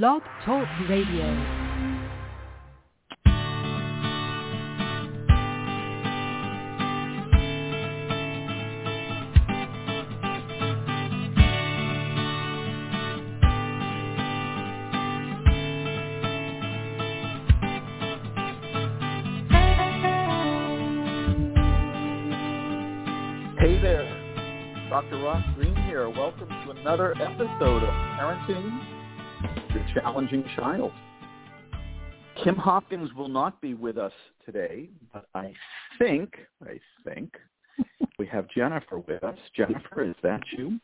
Blog Talk Radio. Hey there, Dr. Ross Greene here. Welcome to another episode of Parenting Your Challenging Child. Kim Hopkins will not be with us today, but I think, I think, we have Jennifer with us. Jennifer, is that you?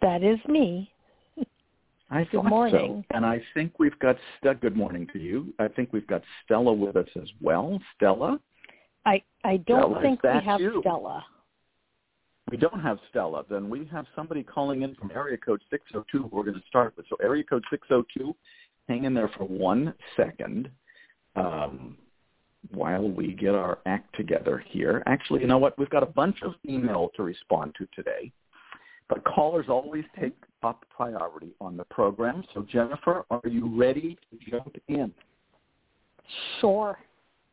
That is me. I Good morning. So. And I think we've got, Ste- good morning to you. I think we've got Stella with us as well. Stella? I I don't Stella, think we have you? Stella. We don't have Stella, then we have somebody calling in from area code 602 who we're going to start with. So area code 602, hang in there for one second um, while we get our act together here. Actually, you know what? We've got a bunch of email to respond to today, but callers always take up priority on the program. So Jennifer, are you ready to jump in? Sure.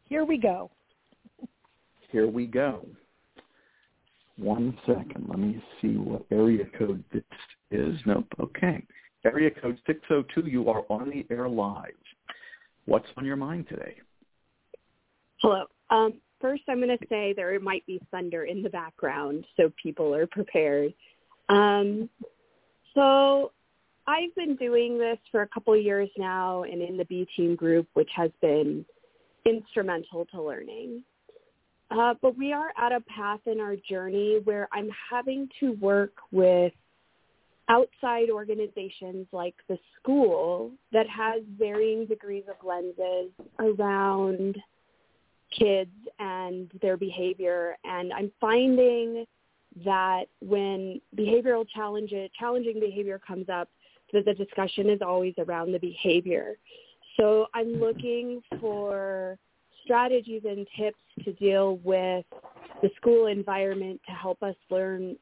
Here we go. Here we go. One second. Let me see what area code this is. Nope. Okay. Area code 602, you are on the air live. What's on your mind today? Hello. Um, first, I'm going to say there might be thunder in the background, so people are prepared. Um, so I've been doing this for a couple of years now and in the B Team group, which has been instrumental to learning. Uh, but we are at a path in our journey where I'm having to work with outside organizations like the school that has varying degrees of lenses around kids and their behavior. And I'm finding that when behavioral challenges, challenging behavior comes up, that the discussion is always around the behavior. So I'm looking for strategies and tips to deal with the school environment to help us learn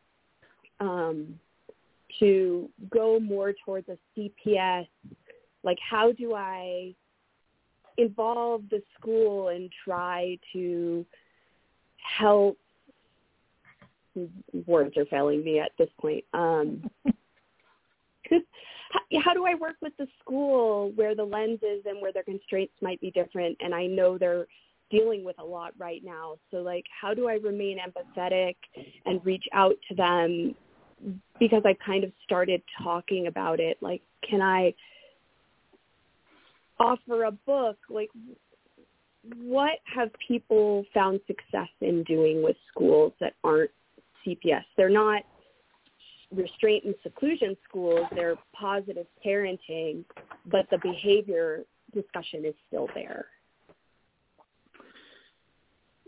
um, to go more towards a CPS. Like, how do I involve the school and try to help? Words are failing me at this point. Um, how, do I work with the school where the lenses and where their constraints might be different? And I know they're dealing with a lot right now. So like, how do I remain empathetic and reach out to them? Because I kind of started talking about it. Like, can I offer a book? Like, what have people found success in doing with schools that aren't CPS? They're not restraint and seclusion schools, they're positive parenting, but the behavior discussion is still there.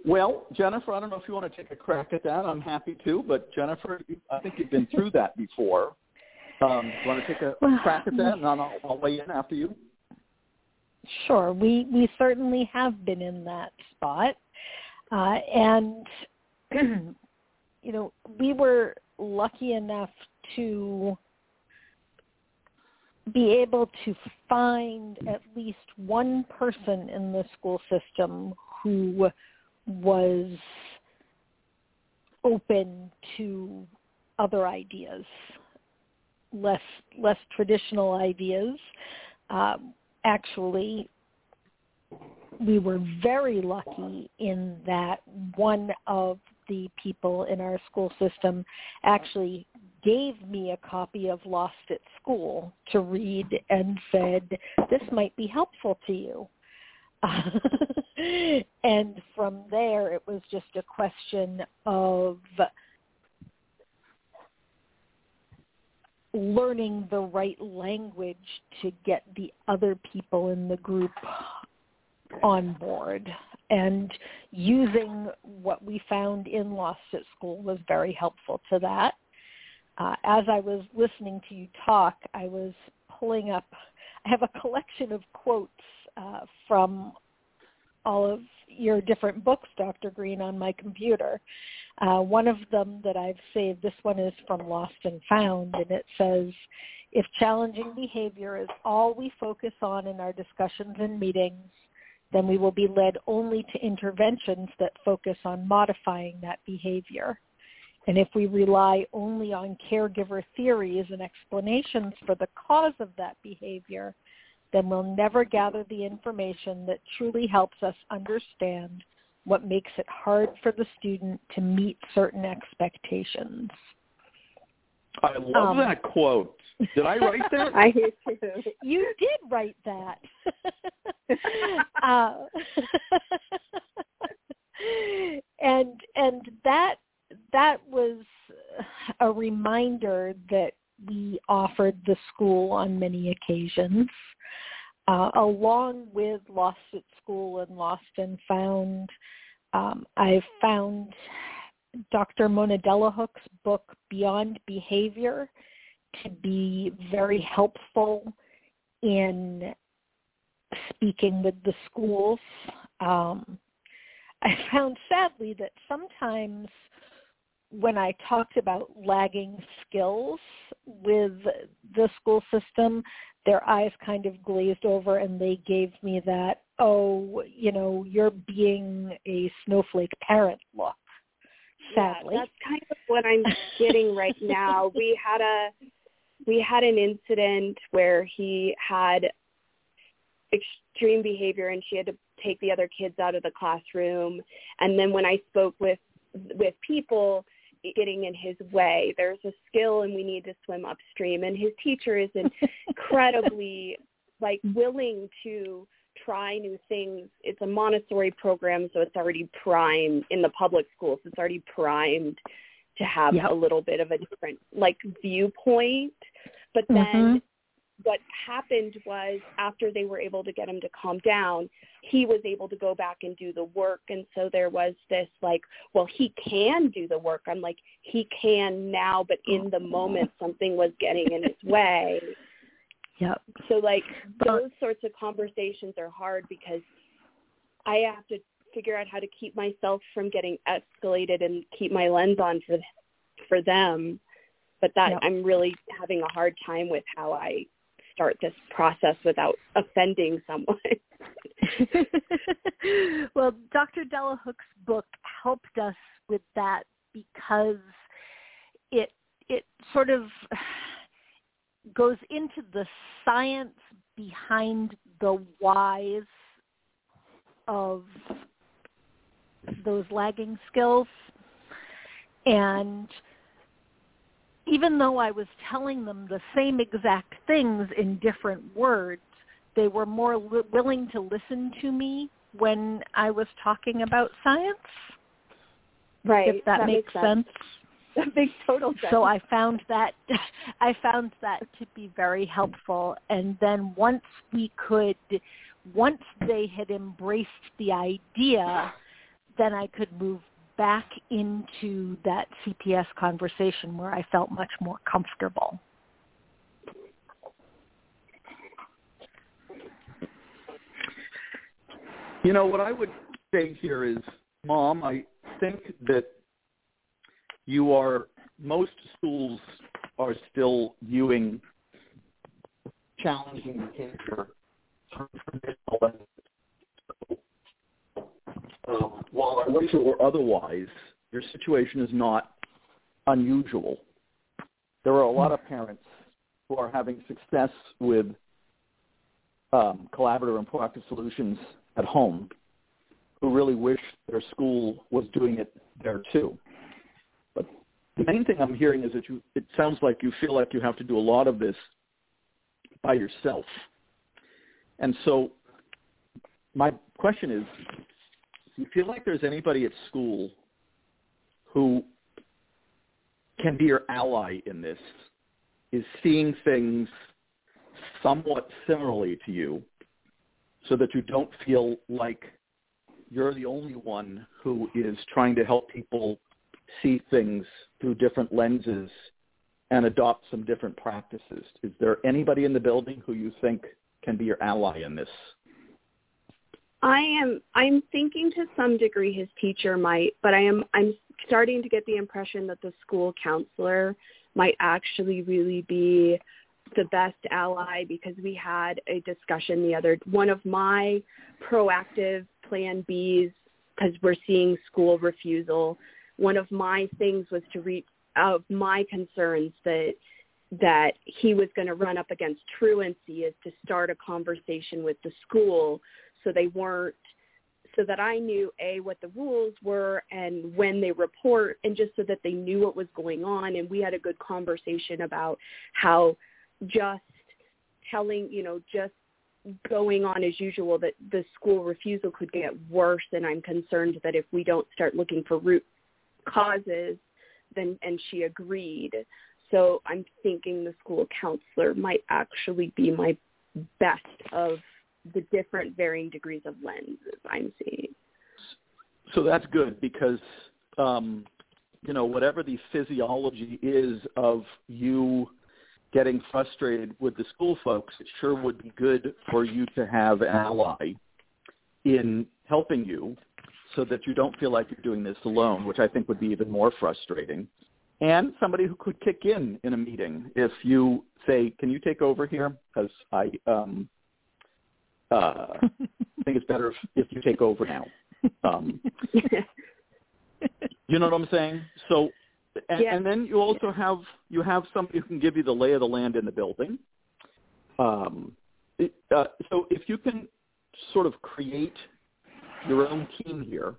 Well, Jennifer, I don't know if you want to take a crack at that. I'm happy to, but Jennifer, I think you've been through that before. Um, you want to take a Well, crack at that, and I'll, I'll weigh in after you? Sure. We we certainly have been in that spot, uh, and you know we were lucky enough to be able to find at least one person in the school system who was open to other ideas, less less traditional ideas. Um, actually, we were very lucky in that one of the people in our school system actually gave me a copy of Lost at School to read and said, this might be helpful to you. and from there, it was just a question of learning the right language to get the other people in the group on board. And using what we found in Lost at School was very helpful to that. Uh, as I was listening to you talk, I was pulling up, I have a collection of quotes uh, from all of your different books, Dr. Greene, on my computer. Uh, one of them that I've saved, this one is from Lost and Found, and it says, if challenging behavior is all we focus on in our discussions and meetings, then we will be led only to interventions that focus on modifying that behavior. And if we rely only on caregiver theories and explanations for the cause of that behavior, then we'll never gather the information that truly helps us understand what makes it hard for the student to meet certain expectations. I love um, that quote. Did I write that? I hear too. You did write that. uh, and and that that was a reminder that we offered the school on many occasions, uh, along with Lost at School and Lost and Found. Um, I've found Dr. Mona Delahooke's book Beyond Behavior to be very helpful in speaking with the schools. Um, I found sadly that sometimes when I talked about lagging skills with the school system, their eyes kind of glazed over and they gave me that, oh, you know, you're being a snowflake parent look. Sadly. Yeah, that's kind of what I'm getting right now. We had a we had an incident where he had extreme behavior and she had to take the other kids out of the classroom and then when I spoke with with people getting in his way. There's a skill and we need to swim upstream. And his teacher is incredibly like willing to try new things. It's a Montessori program, so it's already primed in the public schools. It's already primed to have yep. a little bit of a different like viewpoint. But then mm-hmm what happened was after they were able to get him to calm down, he was able to go back and do the work. And so there was this like, well, he can do the work. I'm like, he can now, but in the moment something was getting in his way. Yep. So like those sorts of conversations are hard because I have to figure out how to keep myself from getting escalated and keep my lens on for for them. But that yep. I'm really having a hard time with how I start this process without offending someone. well, Dr. Delahooke's book helped us with that because it it sort of goes into the science behind the whys of those lagging skills and even though I was telling them the same exact things in different words, they were more li- willing to listen to me when I was talking about science. Right. If that, that makes, makes sense. sense. That makes total sense. So I found that I found that to be very helpful. And then once we could, once they had embraced the idea, then I could move back into that CPS conversation where I felt much more comfortable. You know, what I would say here is, Mom, I think that you are, most schools are still viewing challenging behavior through traditional um, while or otherwise, your situation is not unusual. There are a lot of parents who are having success with um, collaborative and proactive solutions at home who really wish their school was doing it there too. But the main thing I'm hearing is that you, it sounds like you feel like you have to do a lot of this by yourself. And so my question is, do you feel like there's anybody at school who can be your ally in this, is seeing things somewhat similarly to you so that you don't feel like you're the only one who is trying to help people see things through different lenses and adopt some different practices. Is there anybody in the building who you think can be your ally in this? I am I'm thinking to some degree his teacher might, but I am I'm starting to get the impression that the school counselor might actually really be the best ally because we had a discussion the other one of my proactive plan Bs because we're seeing school refusal. One of my things was to reach out my concerns that that he was going to run up against truancy is to start a conversation with the school so they weren't so that I knew a what the rules were and when they report and just so that they knew what was going on. And we had a good conversation about how just telling you know just going on as usual that the school refusal could get worse. And I'm concerned that if we don't start looking for root causes then and she agreed. So I'm thinking the school counselor might actually be my best of the different varying degrees of lenses I'm seeing. So that's good because um, you know whatever the physiology is of you getting frustrated with the school folks, it sure would be good for you to have an ally in helping you so that you don't feel like you're doing this alone, which I think would be even more frustrating. And somebody who could kick in in a meeting if you say, "Can you take over here?" Because I um, uh, I think it's better if, if you take over now. Um, you know what I'm saying? So, and, Yeah. and then you also have you have somebody who can give you the lay of the land in the building. Um, it, uh, so if you can sort of create your own team here,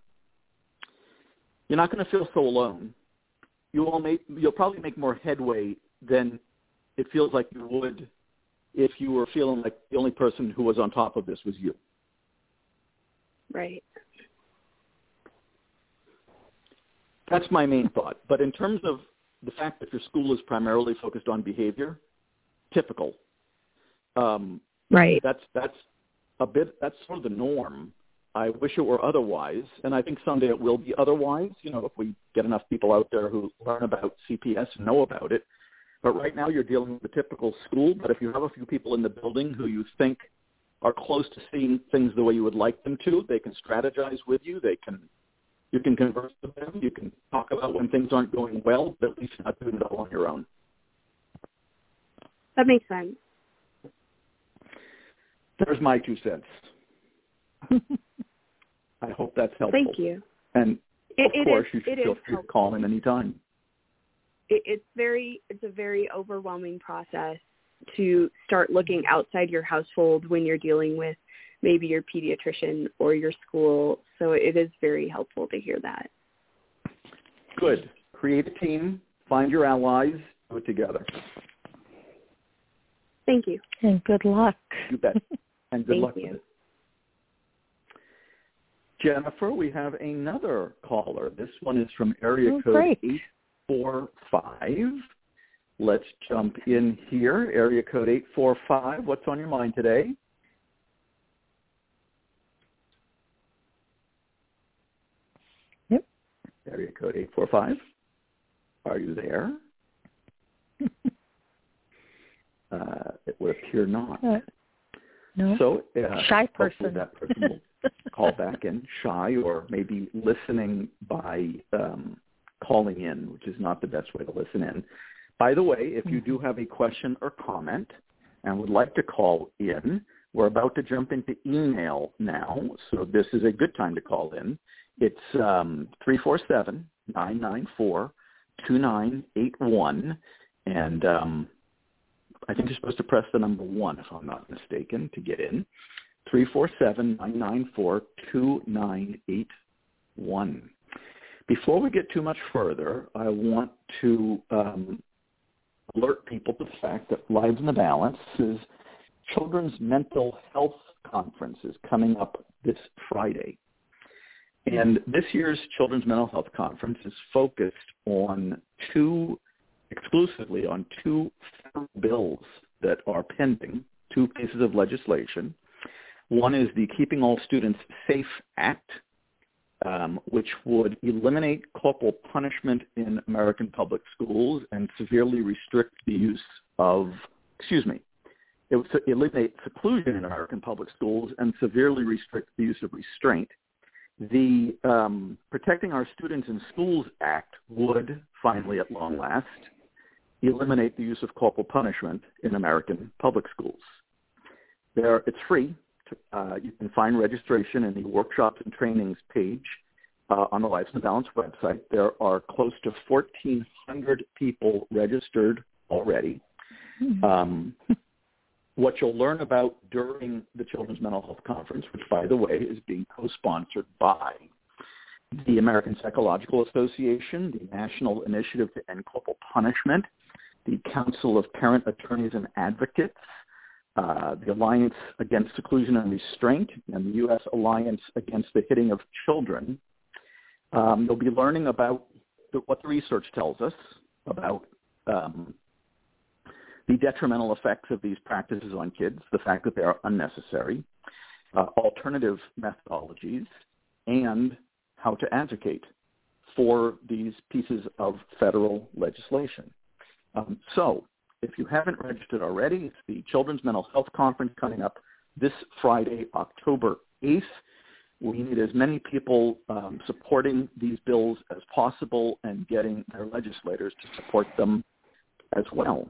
you're not going to feel so alone. You will make you'll probably make more headway than it feels like you would if you were feeling like the only person who was on top of this was you. Right. That's my main thought. But in terms of the fact that your school is primarily focused on behavior, typical. Um, Right. that's that's a bit that's sort of the norm. I wish it were otherwise, and I think someday it will be otherwise. You know, if we get enough people out there who learn about CPS and know about it. But right now, you're dealing with a typical school. But if you have a few people in the building who you think are close to seeing things the way you would like them to, they can strategize with you. They can you can converse with them. You can talk about when things aren't going well, but at least not doing it all on your own. That makes sense. There's my two cents. I hope that's helpful. Thank you. And It, of it course, is- you should feel free to call in anytime. It, it's very it's a very overwhelming process to start looking outside your household when you're dealing with maybe your pediatrician or your school. So it is very helpful to hear that. Good. Create a team. Find your allies. Do it together. Thank you. And good luck. You bet. And good Thank luck you. with it. Jennifer, we have another caller. This one is from area Oh, code great. 845. Let's jump in here. Area code 845. What's on your mind today? Yep. Area code 845. Are you there? uh, it would appear not. Uh, no. So uh, Shy person. that person will call back in shy or maybe listening by um, calling in, which is not the best way to listen in. By the way, if you do have a question or comment and would like to call in, we're about to jump into email now, so this is a good time to call in. It's um, 347-994-2981, and um, I think you're supposed to press the number one, if I'm not mistaken, to get in. 347-994-2981. Before we get too much further, I want to um, alert people to the fact that Lives in the Balance is Children's Mental Health Conference is coming up this Friday. And this year's Children's Mental Health Conference is focused on two, exclusively on two federal bills that are pending, two pieces of legislation. One is the Keeping All Students Safe Act, um, which would eliminate corporal punishment in American public schools and severely restrict the use of, excuse me, it would eliminate seclusion in American public schools and severely restrict the use of restraint. The um, Protecting Our Students in Schools Act would, finally at long last, eliminate the use of corporal punishment in American public schools. There, it's free. Uh, you can find registration in the workshops and trainings page uh, on the Lives in the Balance website. There are close to 1,400 people registered already. Mm-hmm. Um, what you'll learn about during the Children's Mental Health Conference, which, by the way, is being co-sponsored by the American Psychological Association, the National Initiative to End Corporal Punishment, the Council of Parent Attorneys and Advocates, uh, the Alliance Against Seclusion and Restraint, and the U.S. Alliance Against the Hitting of Children. Um, you'll be learning about the, what the research tells us about um, the detrimental effects of these practices on kids, the fact that they are unnecessary, uh, alternative methodologies, and how to advocate for these pieces of federal legislation. Um, so if you haven't registered already, it's the Children's Mental Health Conference coming up this Friday, October 8th. We need as many people um, supporting these bills as possible and getting their legislators to support them as well.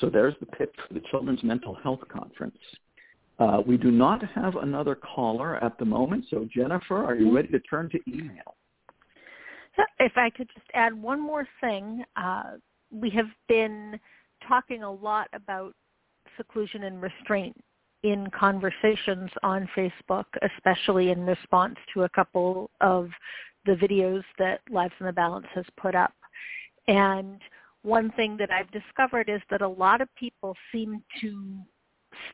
So there's the pitch for the Children's Mental Health Conference. Uh, we do not have another caller at the moment, so Jennifer, are you ready to turn to email? If I could just add one more thing, uh, we have been talking a lot about seclusion and restraint in conversations on Facebook, especially in response to a couple of the videos that Lives in the Balance has put up. And one thing that I've discovered is that a lot of people seem to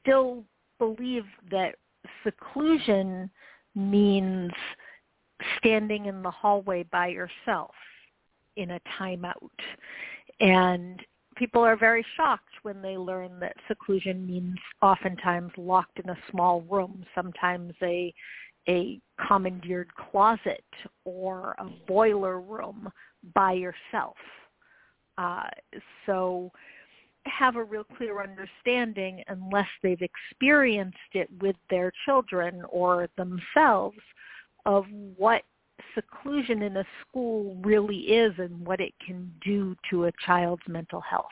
still believe that seclusion means standing in the hallway by yourself in a timeout. And people are very shocked when they learn that seclusion means oftentimes locked in a small room, sometimes a a commandeered closet or a boiler room by yourself. Uh, so have a real clear understanding unless they've experienced it with their children or themselves of what seclusion in a school really is and what it can do to a child's mental health.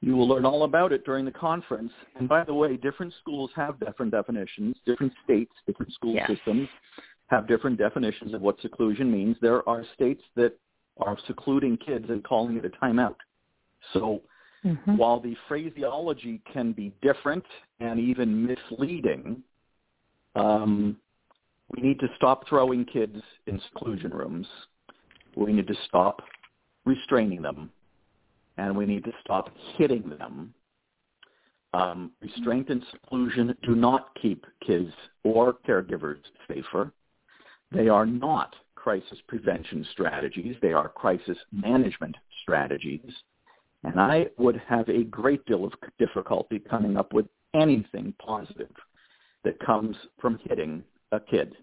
You will learn all about it during the conference. And by the way, different schools have different definitions. Different states, different school yes. systems have different definitions of what seclusion means. There are states that are secluding kids and calling it a timeout. So mm-hmm. while the phraseology can be different and even misleading, um, we need to stop throwing kids in seclusion rooms. We need to stop restraining them. And we need to stop hitting them. Um, restraint and seclusion do not keep kids or caregivers safer. They are not crisis prevention strategies. They are crisis management strategies. And I would have a great deal of difficulty coming up with anything positive that comes from hitting a kid.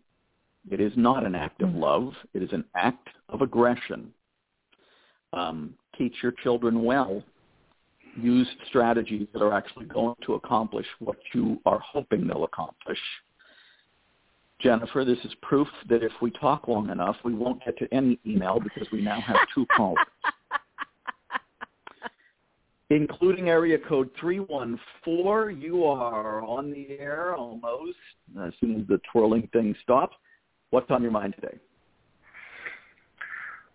It is not an act of mm. love. It is an act of aggression. Um, teach your children well. Use strategies that are actually going to accomplish what you are hoping they'll accomplish. Jennifer, this is proof that if we talk long enough, we won't get to any email because we now have two callers. Including area code 314. You are on the air almost as soon as the twirling thing stops. What's on your mind today?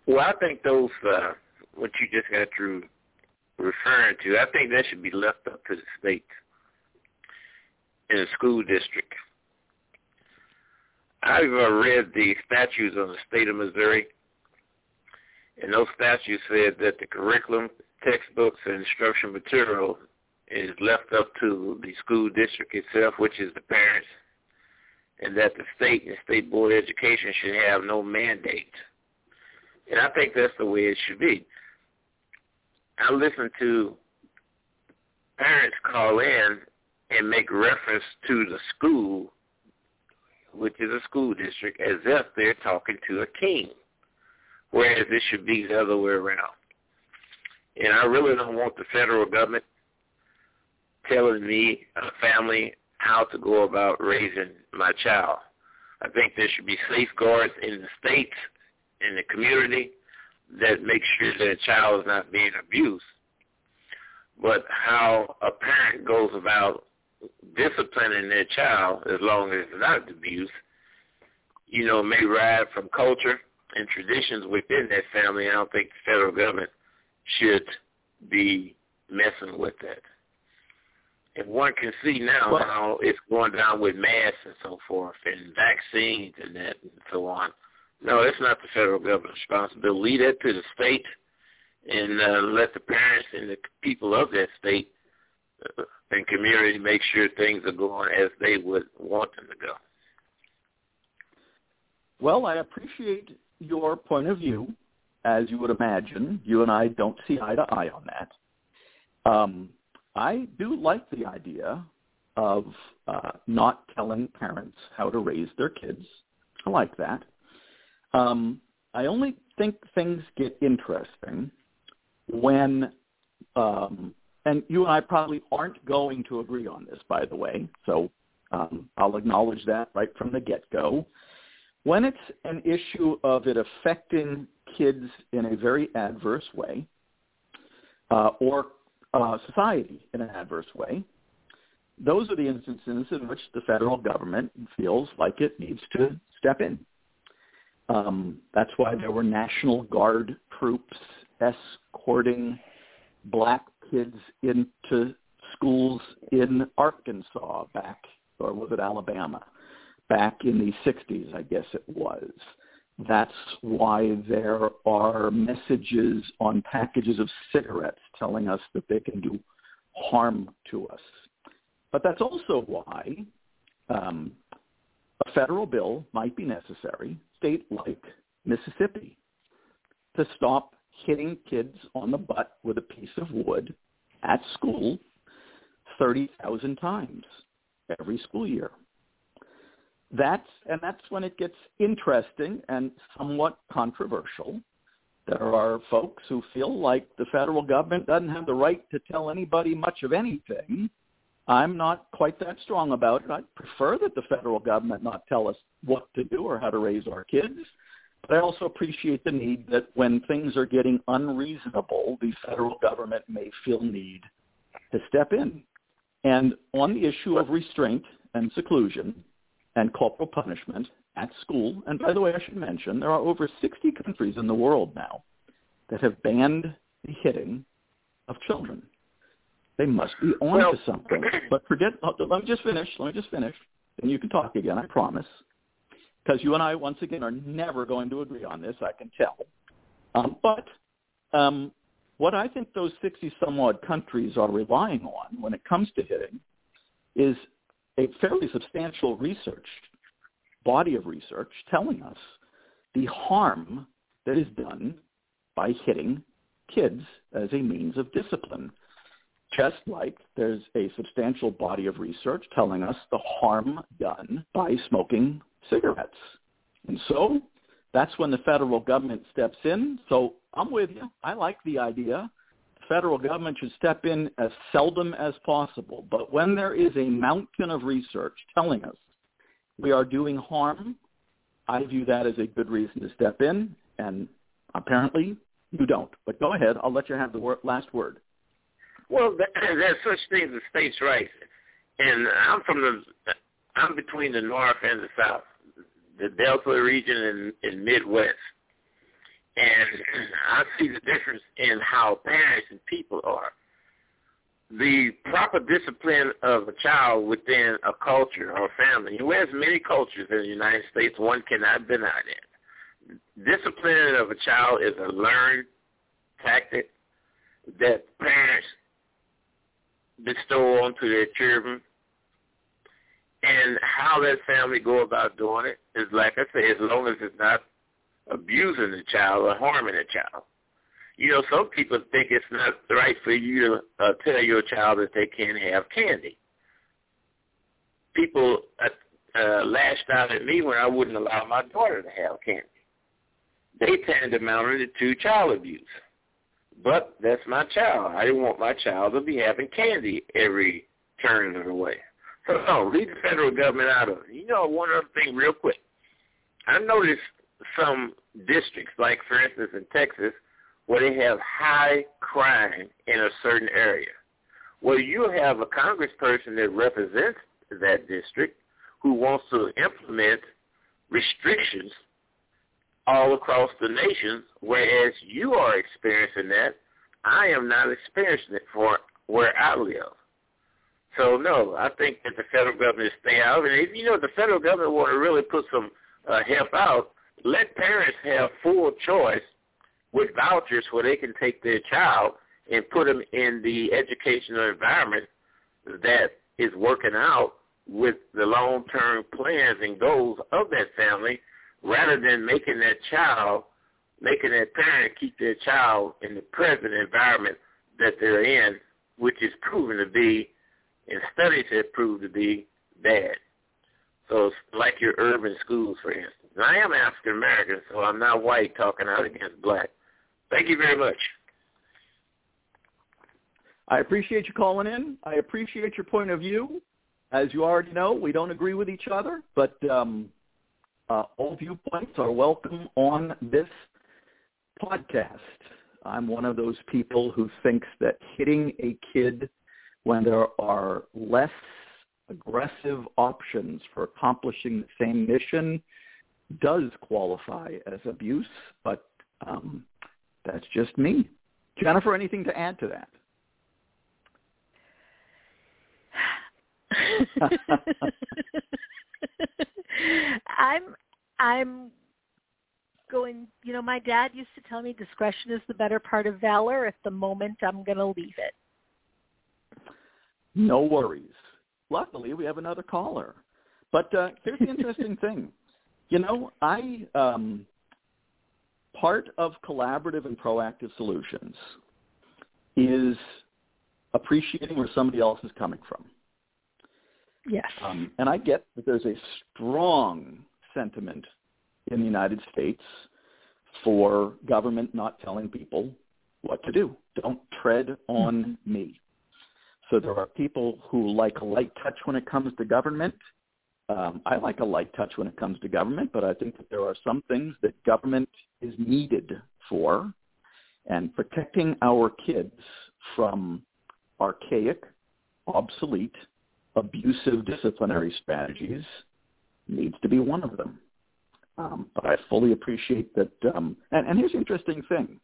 Well, I think those, uh, what you just got through referring to, I think that should be left up to the state in a school district. I've uh, read the statutes of the state of Missouri, and those statutes said that the curriculum textbooks and instruction material is left up to the school district itself, which is the parents, and that the state and state board of education should have no mandate. And I think that's the way it should be. I listen to parents call in and make reference to the school, which is a school district, as if they're talking to a king, whereas it should be the other way around. And I really don't want the federal government telling me, a family, how to go about raising my child. I think there should be safeguards in the state, in the community, that make sure that a child is not being abused. But how a parent goes about disciplining their child, as long as it's not abuse, you know, may ride from culture and traditions within that family. I don't think the federal government should be messing with that. And one can see now well, how it's going down with masks and so forth and vaccines and that and so on. No, it's not the federal government's responsibility. Leave that to the state and uh, let the parents and the people of that state uh, and community make sure things are going as they would want them to go. Well, I appreciate your point of view. As you would imagine, you and I don't see eye to eye on that. Um, I do like the idea of uh, not telling parents how to raise their kids. I like that. Um, I only think things get interesting when, um, and you and I probably aren't going to agree on this, by the way, so um, I'll acknowledge that right from the get-go. When it's an issue of it affecting kids in a very adverse way, uh, or uh, society in an adverse way, those are the instances in which the federal government feels like it needs to step in. Um, that's why there were National Guard troops escorting black kids into schools in Arkansas back, or was it Alabama, back in the 60s, I guess it was. That's why there are messages on packages of cigarettes telling us that they can do harm to us. But that's also why um, a federal bill might be necessary, state like Mississippi, to stop hitting kids on the butt with a piece of wood at school 30,000 times every school year. That's and that's when it gets interesting and somewhat controversial. There are folks who feel like the federal government doesn't have the right to tell anybody much of anything. I'm not quite that strong about it. I prefer that the federal government not tell us what to do or how to raise our kids. But I also appreciate the need that when things are getting unreasonable, the federal government may feel need to step in. And on the issue of restraint and seclusion, and corporal punishment at school. And by the way, I should mention there are over 60 countries in the world now that have banned the hitting of children. They must be on well, to something. But forget, let me just finish. Let me just finish. And you can talk again, I promise. Because you and I, once again, are never going to agree on this, I can tell. Um, but um, what I think those 60-some-odd countries are relying on when it comes to hitting is a fairly substantial research body of research telling us the harm that is done by hitting kids as a means of discipline. Just like there's a substantial body of research telling us the harm done by smoking cigarettes. And so that's when the federal government steps in. So I'm with you. I like the idea federal government should step in as seldom as possible. But when there is a mountain of research telling us we are doing harm, I view that as a good reason to step in, and apparently you don't. But go ahead. I'll let you have the wor- last word. Well, there's such things as states' rights, and I'm from the, I'm between the north and the south, the Delta region and, and Midwest. And I see the difference in how parents and people are. The proper discipline of a child within a culture or family. You has many cultures in the United States. One cannot deny that. Discipline of a child is a learned tactic that parents bestow onto their children. And how that family go about doing it is, like I say, as long as it's not abusing the child or harming the child. You know, some people think it's not right for you to uh, tell your child that they can't have candy. People uh, uh, lashed out at me when I wouldn't allow my daughter to have candy. They tandamounted to mount it to child abuse. But that's my child. I didn't want my child to be having candy every turning it away. So no, leave the federal government out of it. You know, one other thing real quick. I noticed some districts, like for instance in Texas, where they have high crime in a certain area. Well, you have a congressperson that represents that district who wants to implement restrictions all across the nation, whereas you are experiencing that. I am not experiencing it for where I live. So no, I think that the federal government stay out. And if you know the federal government want to really put some uh, help out, let parents have full choice with vouchers where they can take their child and put them in the educational environment that is working out with the long-term plans and goals of that family rather than making that child, making that parent keep their child in the present environment that they're in, which is proven to be, and studies have proved to be bad. So it's like your urban schools, for instance. Now, I am African American, so I'm not white talking out against black. Thank you very much. I appreciate you calling in. I appreciate your point of view. As you already know, we don't agree with each other, but um, uh, all viewpoints are welcome on this podcast. I'm one of those people who thinks that hitting a kid when there are less aggressive options for accomplishing the same mission does qualify as abuse, but um, that's just me. Jennifer, anything to add to that? I'm I'm going you know my dad used to tell me discretion is the better part of valor at the moment i'm going to leave it no worries luckily we have another caller but uh here's the interesting thing you know i um part of collaborative and proactive solutions is appreciating where somebody else is coming from Yes. Um, and I get that there's a strong sentiment in the United States for government not telling people what to do. Don't tread on mm-hmm. me. So there are people who like a light touch when it comes to government. Um, I like a light touch when it comes to government, but I think that there are some things that government is needed for, and protecting our kids from archaic, obsolete, abusive disciplinary strategies needs to be one of them. Um, but I fully appreciate that. Um, and, and here's the interesting thing: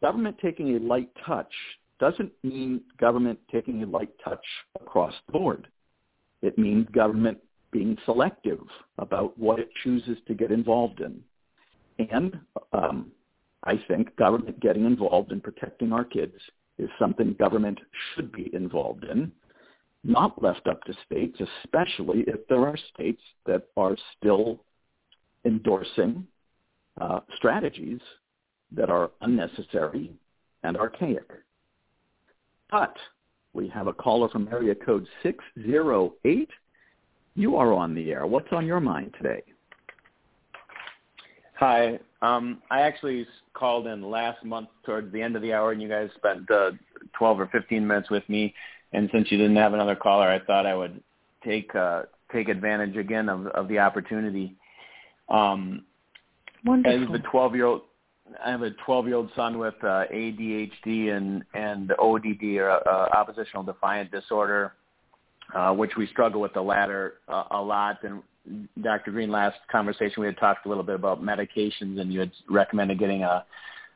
government taking a light touch doesn't mean government taking a light touch across the board. It means government being selective about what it chooses to get involved in. And um, I think government getting involved in protecting our kids is something government should be involved in not left up to states, especially if there are states that are still endorsing uh, strategies that are unnecessary and archaic. But we have a caller from area code 608. You are on the air. What's on your mind today? Hi. Um, I actually called in last month towards the end of the hour, and you guys spent uh, 12 or 15 minutes with me and since you didn't have another caller, I thought I would take uh, take advantage again of, of the opportunity. Um, Wonderful. As a 12 year old, I have a 12 year old son with uh, ADHD and and ODD or uh, oppositional defiant disorder, uh, which we struggle with the latter uh, a lot. And Dr. Greene, last conversation we had talked a little bit about medications, and you had recommended getting a,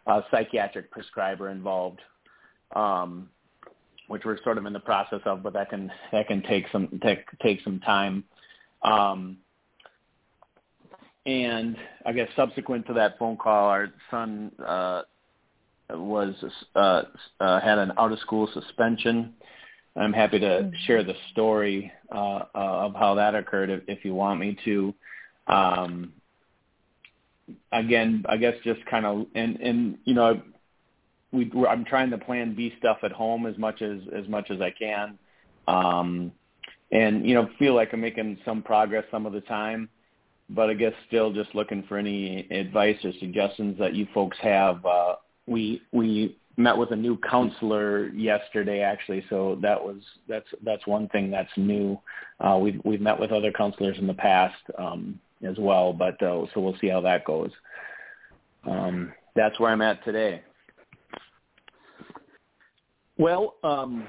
a psychiatric prescriber involved. Um, which we're sort of in the process of, but that can that can take some take take some time. Um, and I guess subsequent to that phone call, our son uh, was uh, uh, had an out of school suspension. I'm happy to mm-hmm. share the story uh, of how that occurred if, if you want me to. Um, again, I guess just kind of and and you know we I'm trying to plan B stuff at home as much as as much as I can, um, and you know feel like I'm making some progress some of the time, but I guess still just looking for any advice or suggestions that you folks have. Uh, we we met with a new counselor yesterday actually so that was that's that's one thing that's new. Uh we've we've met with other counselors in the past um as well but uh, so we'll see how that goes. Um that's where i'm at today. Well um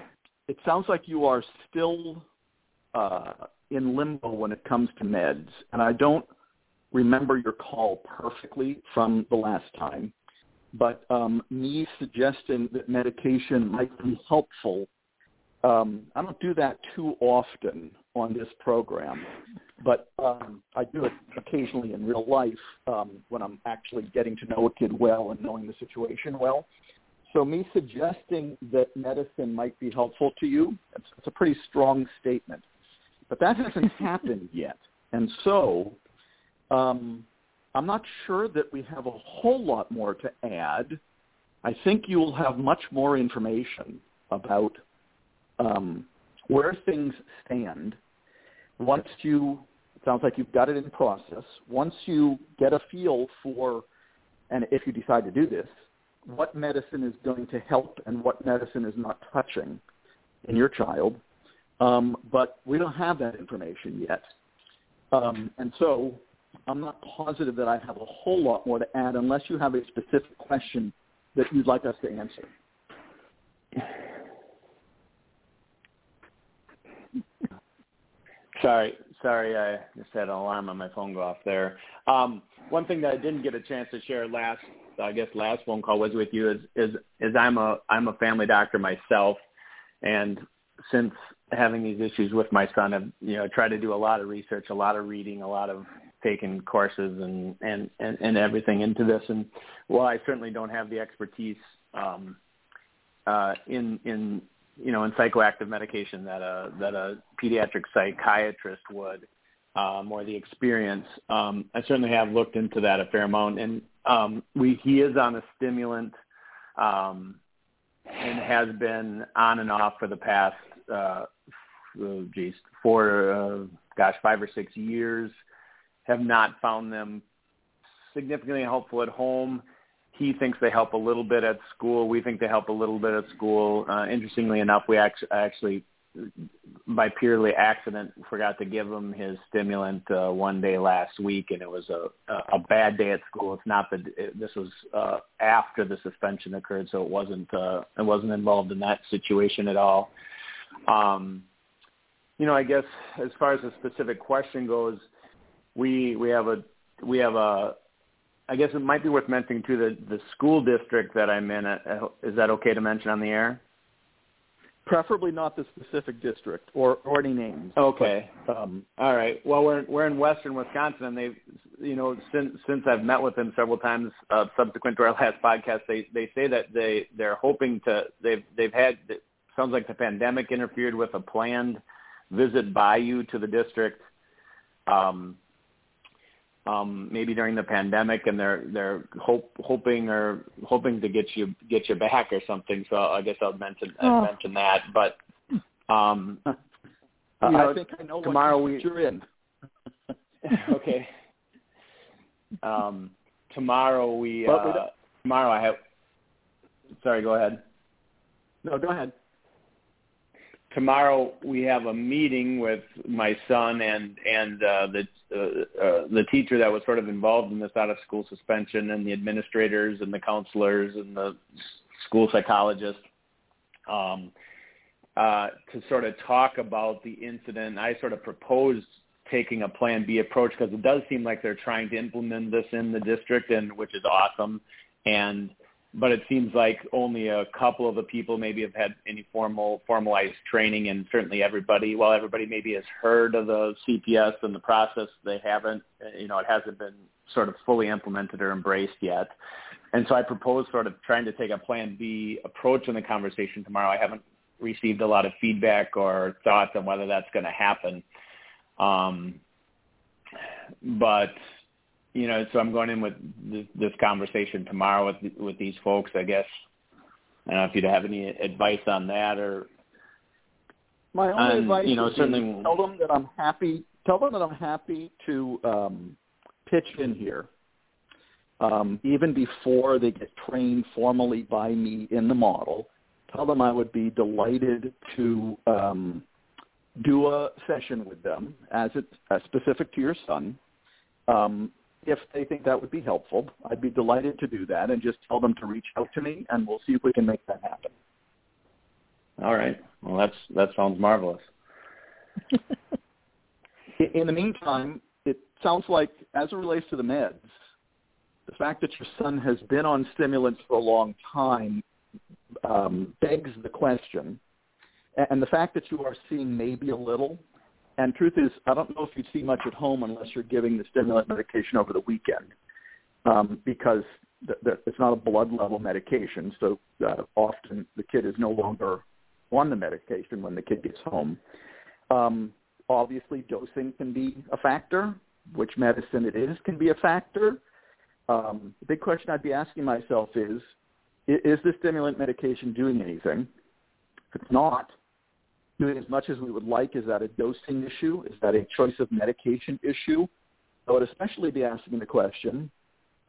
it sounds like you are still uh in limbo when it comes to meds and i don't remember your call perfectly from the last time but um, me suggesting that medication might be helpful, um, I don't do that too often on this program, but um, I do it occasionally in real life um, when I'm actually getting to know a kid well and knowing the situation well. So me suggesting that medicine might be helpful to you, it's, it's a pretty strong statement. But that hasn't happened yet. And so um, I'm not sure that we have a whole lot more to add. I think you'll have much more information about um, where things stand once you, it sounds like you've got it in process, once you get a feel for, and if you decide to do this, what medicine is going to help and what medicine is not touching in your child. Um, but we don't have that information yet. Um, and so I'm not positive that I have a whole lot more to add unless you have a specific question that you'd like us to answer. Sorry, sorry, I just had an alarm on my phone go off there. Um, one thing that I didn't get a chance to share last, I guess, last phone call was with you is is is I'm a I'm a family doctor myself, and since having these issues with my son, I've you know tried to do a lot of research, a lot of reading, a lot of taken courses and, and, and, and everything into this. And while I certainly don't have the expertise um, uh, in, in, you know, in psychoactive medication that a, that a pediatric psychiatrist would, um, or the experience, um, I certainly have looked into that a fair amount. And um, we, he is on a stimulant um, and has been on and off for the past, uh, oh, geez, four, uh, gosh, five or six years have not found them significantly helpful at home. He thinks they help a little bit at school. We think they help a little bit at school. Uh, interestingly enough, we actually, by purely accident, forgot to give him his stimulant uh, one day last week, and it was a a bad day at school. It's not that it, this was uh, after the suspension occurred, so it wasn't uh, it wasn't involved in that situation at all. Um, you know, I guess as far as the specific question goes, we we have a we have a I guess it might be worth mentioning too the the school district that I'm in. Uh, is that okay to mention on the air? Preferably not the specific district or or any names. Okay. But, um, All right. Well, we're we're in western Wisconsin, and they've you know since since I've met with them several times uh, subsequent to our last podcast, they they say that they they're hoping to they've they've had it sounds like the pandemic interfered with a planned visit by you to the district. Um, um, maybe during the pandemic, and they're they're hope, hoping or hoping to get you get you back or something. So I guess I'll mention oh. I'll mention that. But um, you know, I think I know tomorrow what we, you're in. okay. Um, tomorrow we uh, tomorrow I have. Sorry, go ahead. No, go ahead tomorrow we have a meeting with my son and and uh, the uh, uh, the teacher that was sort of involved in this out of school suspension and the administrators and the counselors and the school psychologist um, uh, to sort of talk about the incident. I sort of proposed taking a Plan B approach because it does seem like they're trying to implement this in the district, and which is awesome. And but it seems like only a couple of the people maybe have had any formal formalized training and certainly everybody while everybody maybe has heard of the CPS and the process they haven't you know it hasn't been sort of fully implemented or embraced yet. And so I propose sort of trying to take a plan B approach in the conversation tomorrow. I haven't received a lot of feedback or thoughts on whether that's going to happen. Um but you know, so I'm going in with this, this conversation tomorrow with with these folks. I guess I don't know if you'd have any advice on that or. My only on, advice you know, is certainly tell them that I'm happy. Tell them that I'm happy to um, pitch in here. um, even before they get trained formally by me in the model. Tell them I would be delighted to um, do a session with them as it's uh, specific to your son. Um, if they think that would be helpful, I'd be delighted to do that and just tell them to reach out to me and we'll see if we can make that happen. All right. Well, that's that sounds marvelous. in the meantime, it sounds like as it relates to the meds, the fact that your son has been on stimulants for a long time um, begs the question. And the fact that you are seeing maybe a little, and truth is, I don't know if you'd see much at home unless you're giving the stimulant medication over the weekend, um, because the, the, it's not a blood level medication. So uh, often the kid is no longer on the medication when the kid gets home. Um, obviously, dosing can be a factor. Which medicine it is can be a factor. Um, the big question I'd be asking myself is, is the stimulant medication doing anything? If it's not doing as much as we would like, is that a dosing issue? Is that a choice of medication issue? I would especially be asking the question,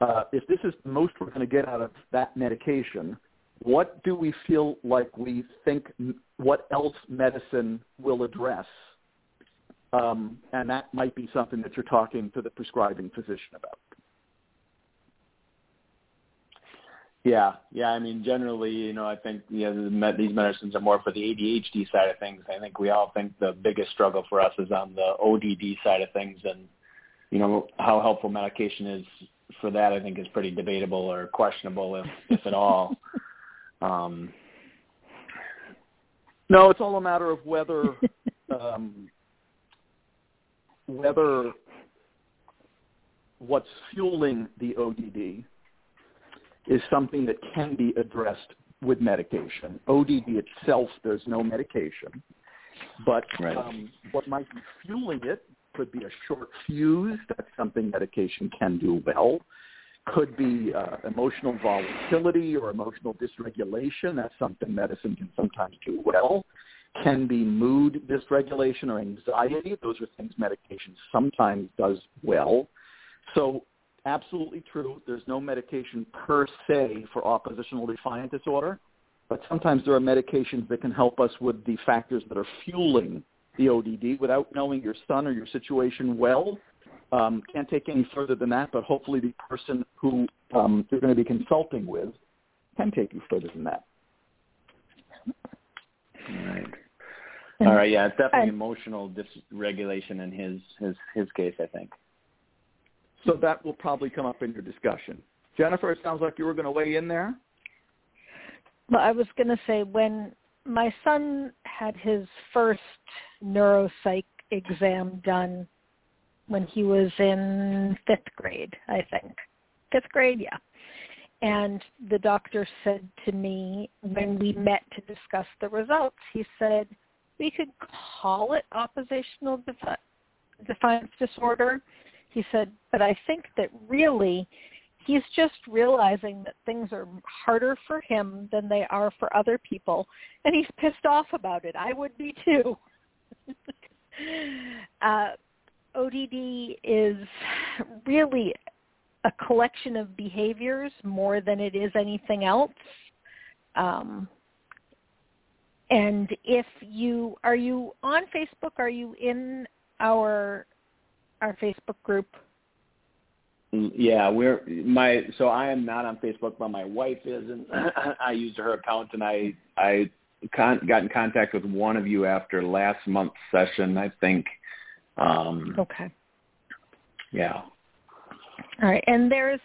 uh, if this is the most we're going to get out of that medication, what do we feel like we think what else medicine will address? Um, and that might be something that you're talking to the prescribing physician about. Yeah, yeah. I mean, generally, you know, I think you know these medicines are more for the ADHD side of things. I think we all think the biggest struggle for us is on the ODD side of things, and you know how helpful medication is for that. I think is pretty debatable or questionable, if if at all. Um, no, it's all a matter of whether um, whether what's fueling the ODD is something that can be addressed with medication. ODD itself, there's no medication, but right. um, what might be fueling it could be a short fuse. That's something medication can do well could be uh, emotional volatility or emotional dysregulation. That's something medicine can sometimes do well. Can be mood dysregulation or anxiety. Those are things medication sometimes does well. So absolutely true. There's no medication per se for oppositional defiant disorder, but sometimes there are medications that can help us with the factors that are fueling the ODD without knowing your son or your situation well um, can't take any further than that, but hopefully the person who um, you're going to be consulting with can take you further than that. All right. All right. Yeah, it's definitely emotional dysregulation in his his his case. I think. So that will probably come up in your discussion. Jennifer, it sounds like you were going to weigh in there. Well, I was going to say when my son had his first neuropsych exam done when he was in fifth grade, I think. Fifth grade, yeah. And the doctor said to me when we met to discuss the results, he said, we could call it oppositional defi- defiance disorder. He said, but I think that really he's just realizing that things are harder for him than they are for other people. And he's pissed off about it. I would be too. uh, ODD is really a collection of behaviors more than it is anything else. Um, and if you are you on Facebook? Are you in our our Facebook group? Mm, yeah, we're my so I am not on Facebook, but my wife is, and I used her account, and I I con- got in contact with one of you after last month's session. I think um, okay. Yeah. All right, and there's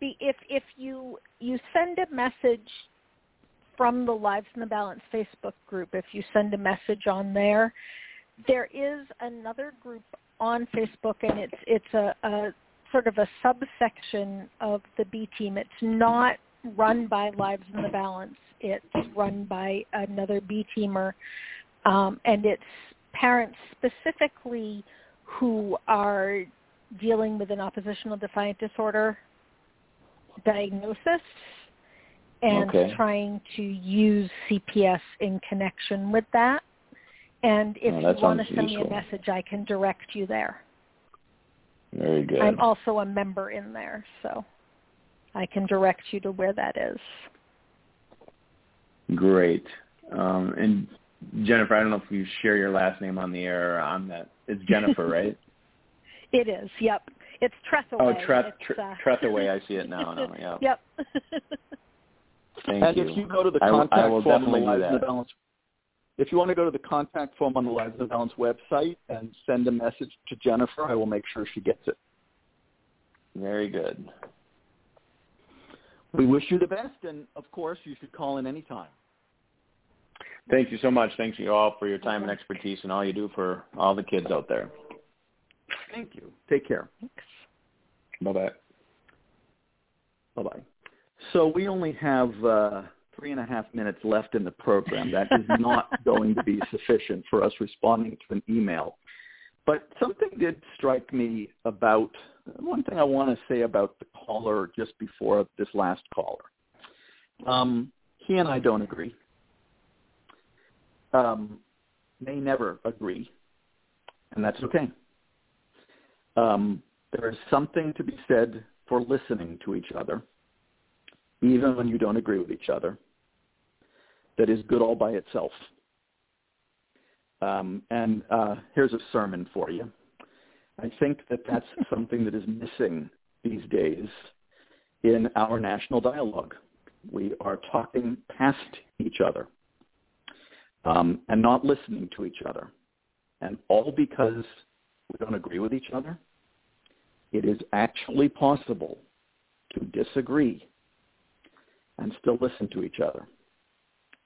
the if if you you send a message from the Lives in the Balance Facebook group, if you send a message on there, there is another group on Facebook, and it's it's a, a sort of a subsection of the B team. It's not run by Lives in the Balance. It's run by another B teamer, um, and it's parents specifically who are dealing with an oppositional defiant disorder diagnosis and okay. trying to use CPS in connection with that. And if oh, you want to send useful. me a message, I can direct you there. Very good. I'm also a member in there, so. I can direct you to where that is. Great. Um, and Jennifer, I don't know if you share your last name on the air or on that. It's Jennifer, right? It is. Yep. It's Trethaway. Oh, Treth, It's, uh, Trethaway. I see it now. now yeah. Yep. Thank and you. if you go to the I will- contact I will form on the definitely do Lives the that. Balance, if you want to go to the contact form on the Lives in the Balance website and send a message to Jennifer, I will make sure she gets it. Very good. We wish you the best, and of course, you should call in anytime. Thank you so much. Thank you all for your time and expertise and all you do for all the kids out there. Thank you. Take care. Bye bye. Bye bye. So we only have uh, three and a half minutes left in the program. That is not going to be sufficient for us responding to an email. But something did strike me about one thing I want to say about the caller just before this last caller. Um, he and I don't agree. Um, may never agree, and that's okay. Um, there is something to be said for listening to each other, even when you don't agree with each other, that is good all by itself. Um, and uh, here's a sermon for you. I think that that's something that is missing these days in our national dialogue. We are talking past each other um, and not listening to each other, and all because we don't agree with each other. It is actually possible to disagree and still listen to each other.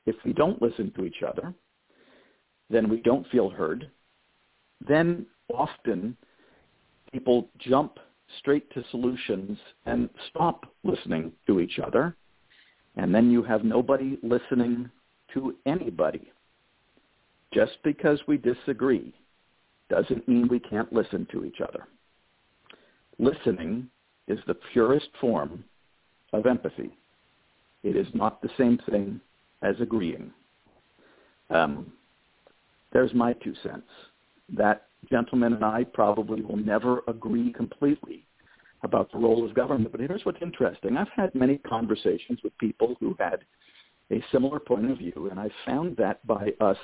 If we don't listen to each other, then we don't feel heard. Then often people jump straight to solutions and stop listening to each other. And then you have nobody listening to anybody. Just because we disagree doesn't mean we can't listen to each other. Listening is the purest form of empathy. It is not the same thing as agreeing. Um, there's my two cents. That gentleman and I probably will never agree completely about the role of government. But here's what's interesting. I've had many conversations with people who had a similar point of view, and I found that by us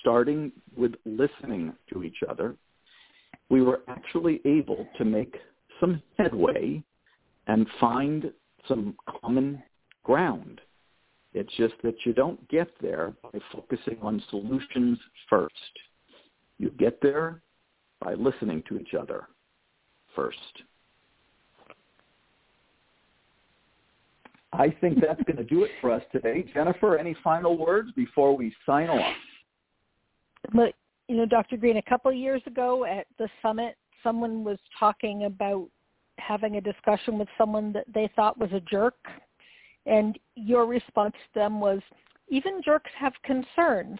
starting with listening to each other, we were actually able to make some headway and find some common ground. It's just that you don't get there by focusing on solutions first. You get there by listening to each other first. I think that's going to do it for us today. Jennifer, any final words before we sign off? But you know, Dr. Greene, a couple of years ago at the summit, someone was talking about having a discussion with someone that they thought was a jerk, and your response to them was, even jerks have concerns,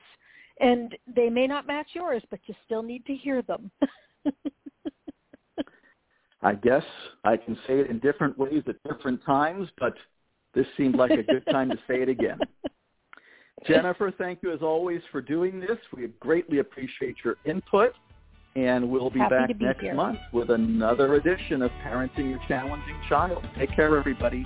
and they may not match yours, but you still need to hear them. I guess I can say it in different ways at different times, but this seemed like a good time to say it again. Jennifer, thank you as always for doing this. We greatly appreciate your input, and we'll be Happy back be next here. month with another edition of Parenting Your Challenging Child. Take care, everybody.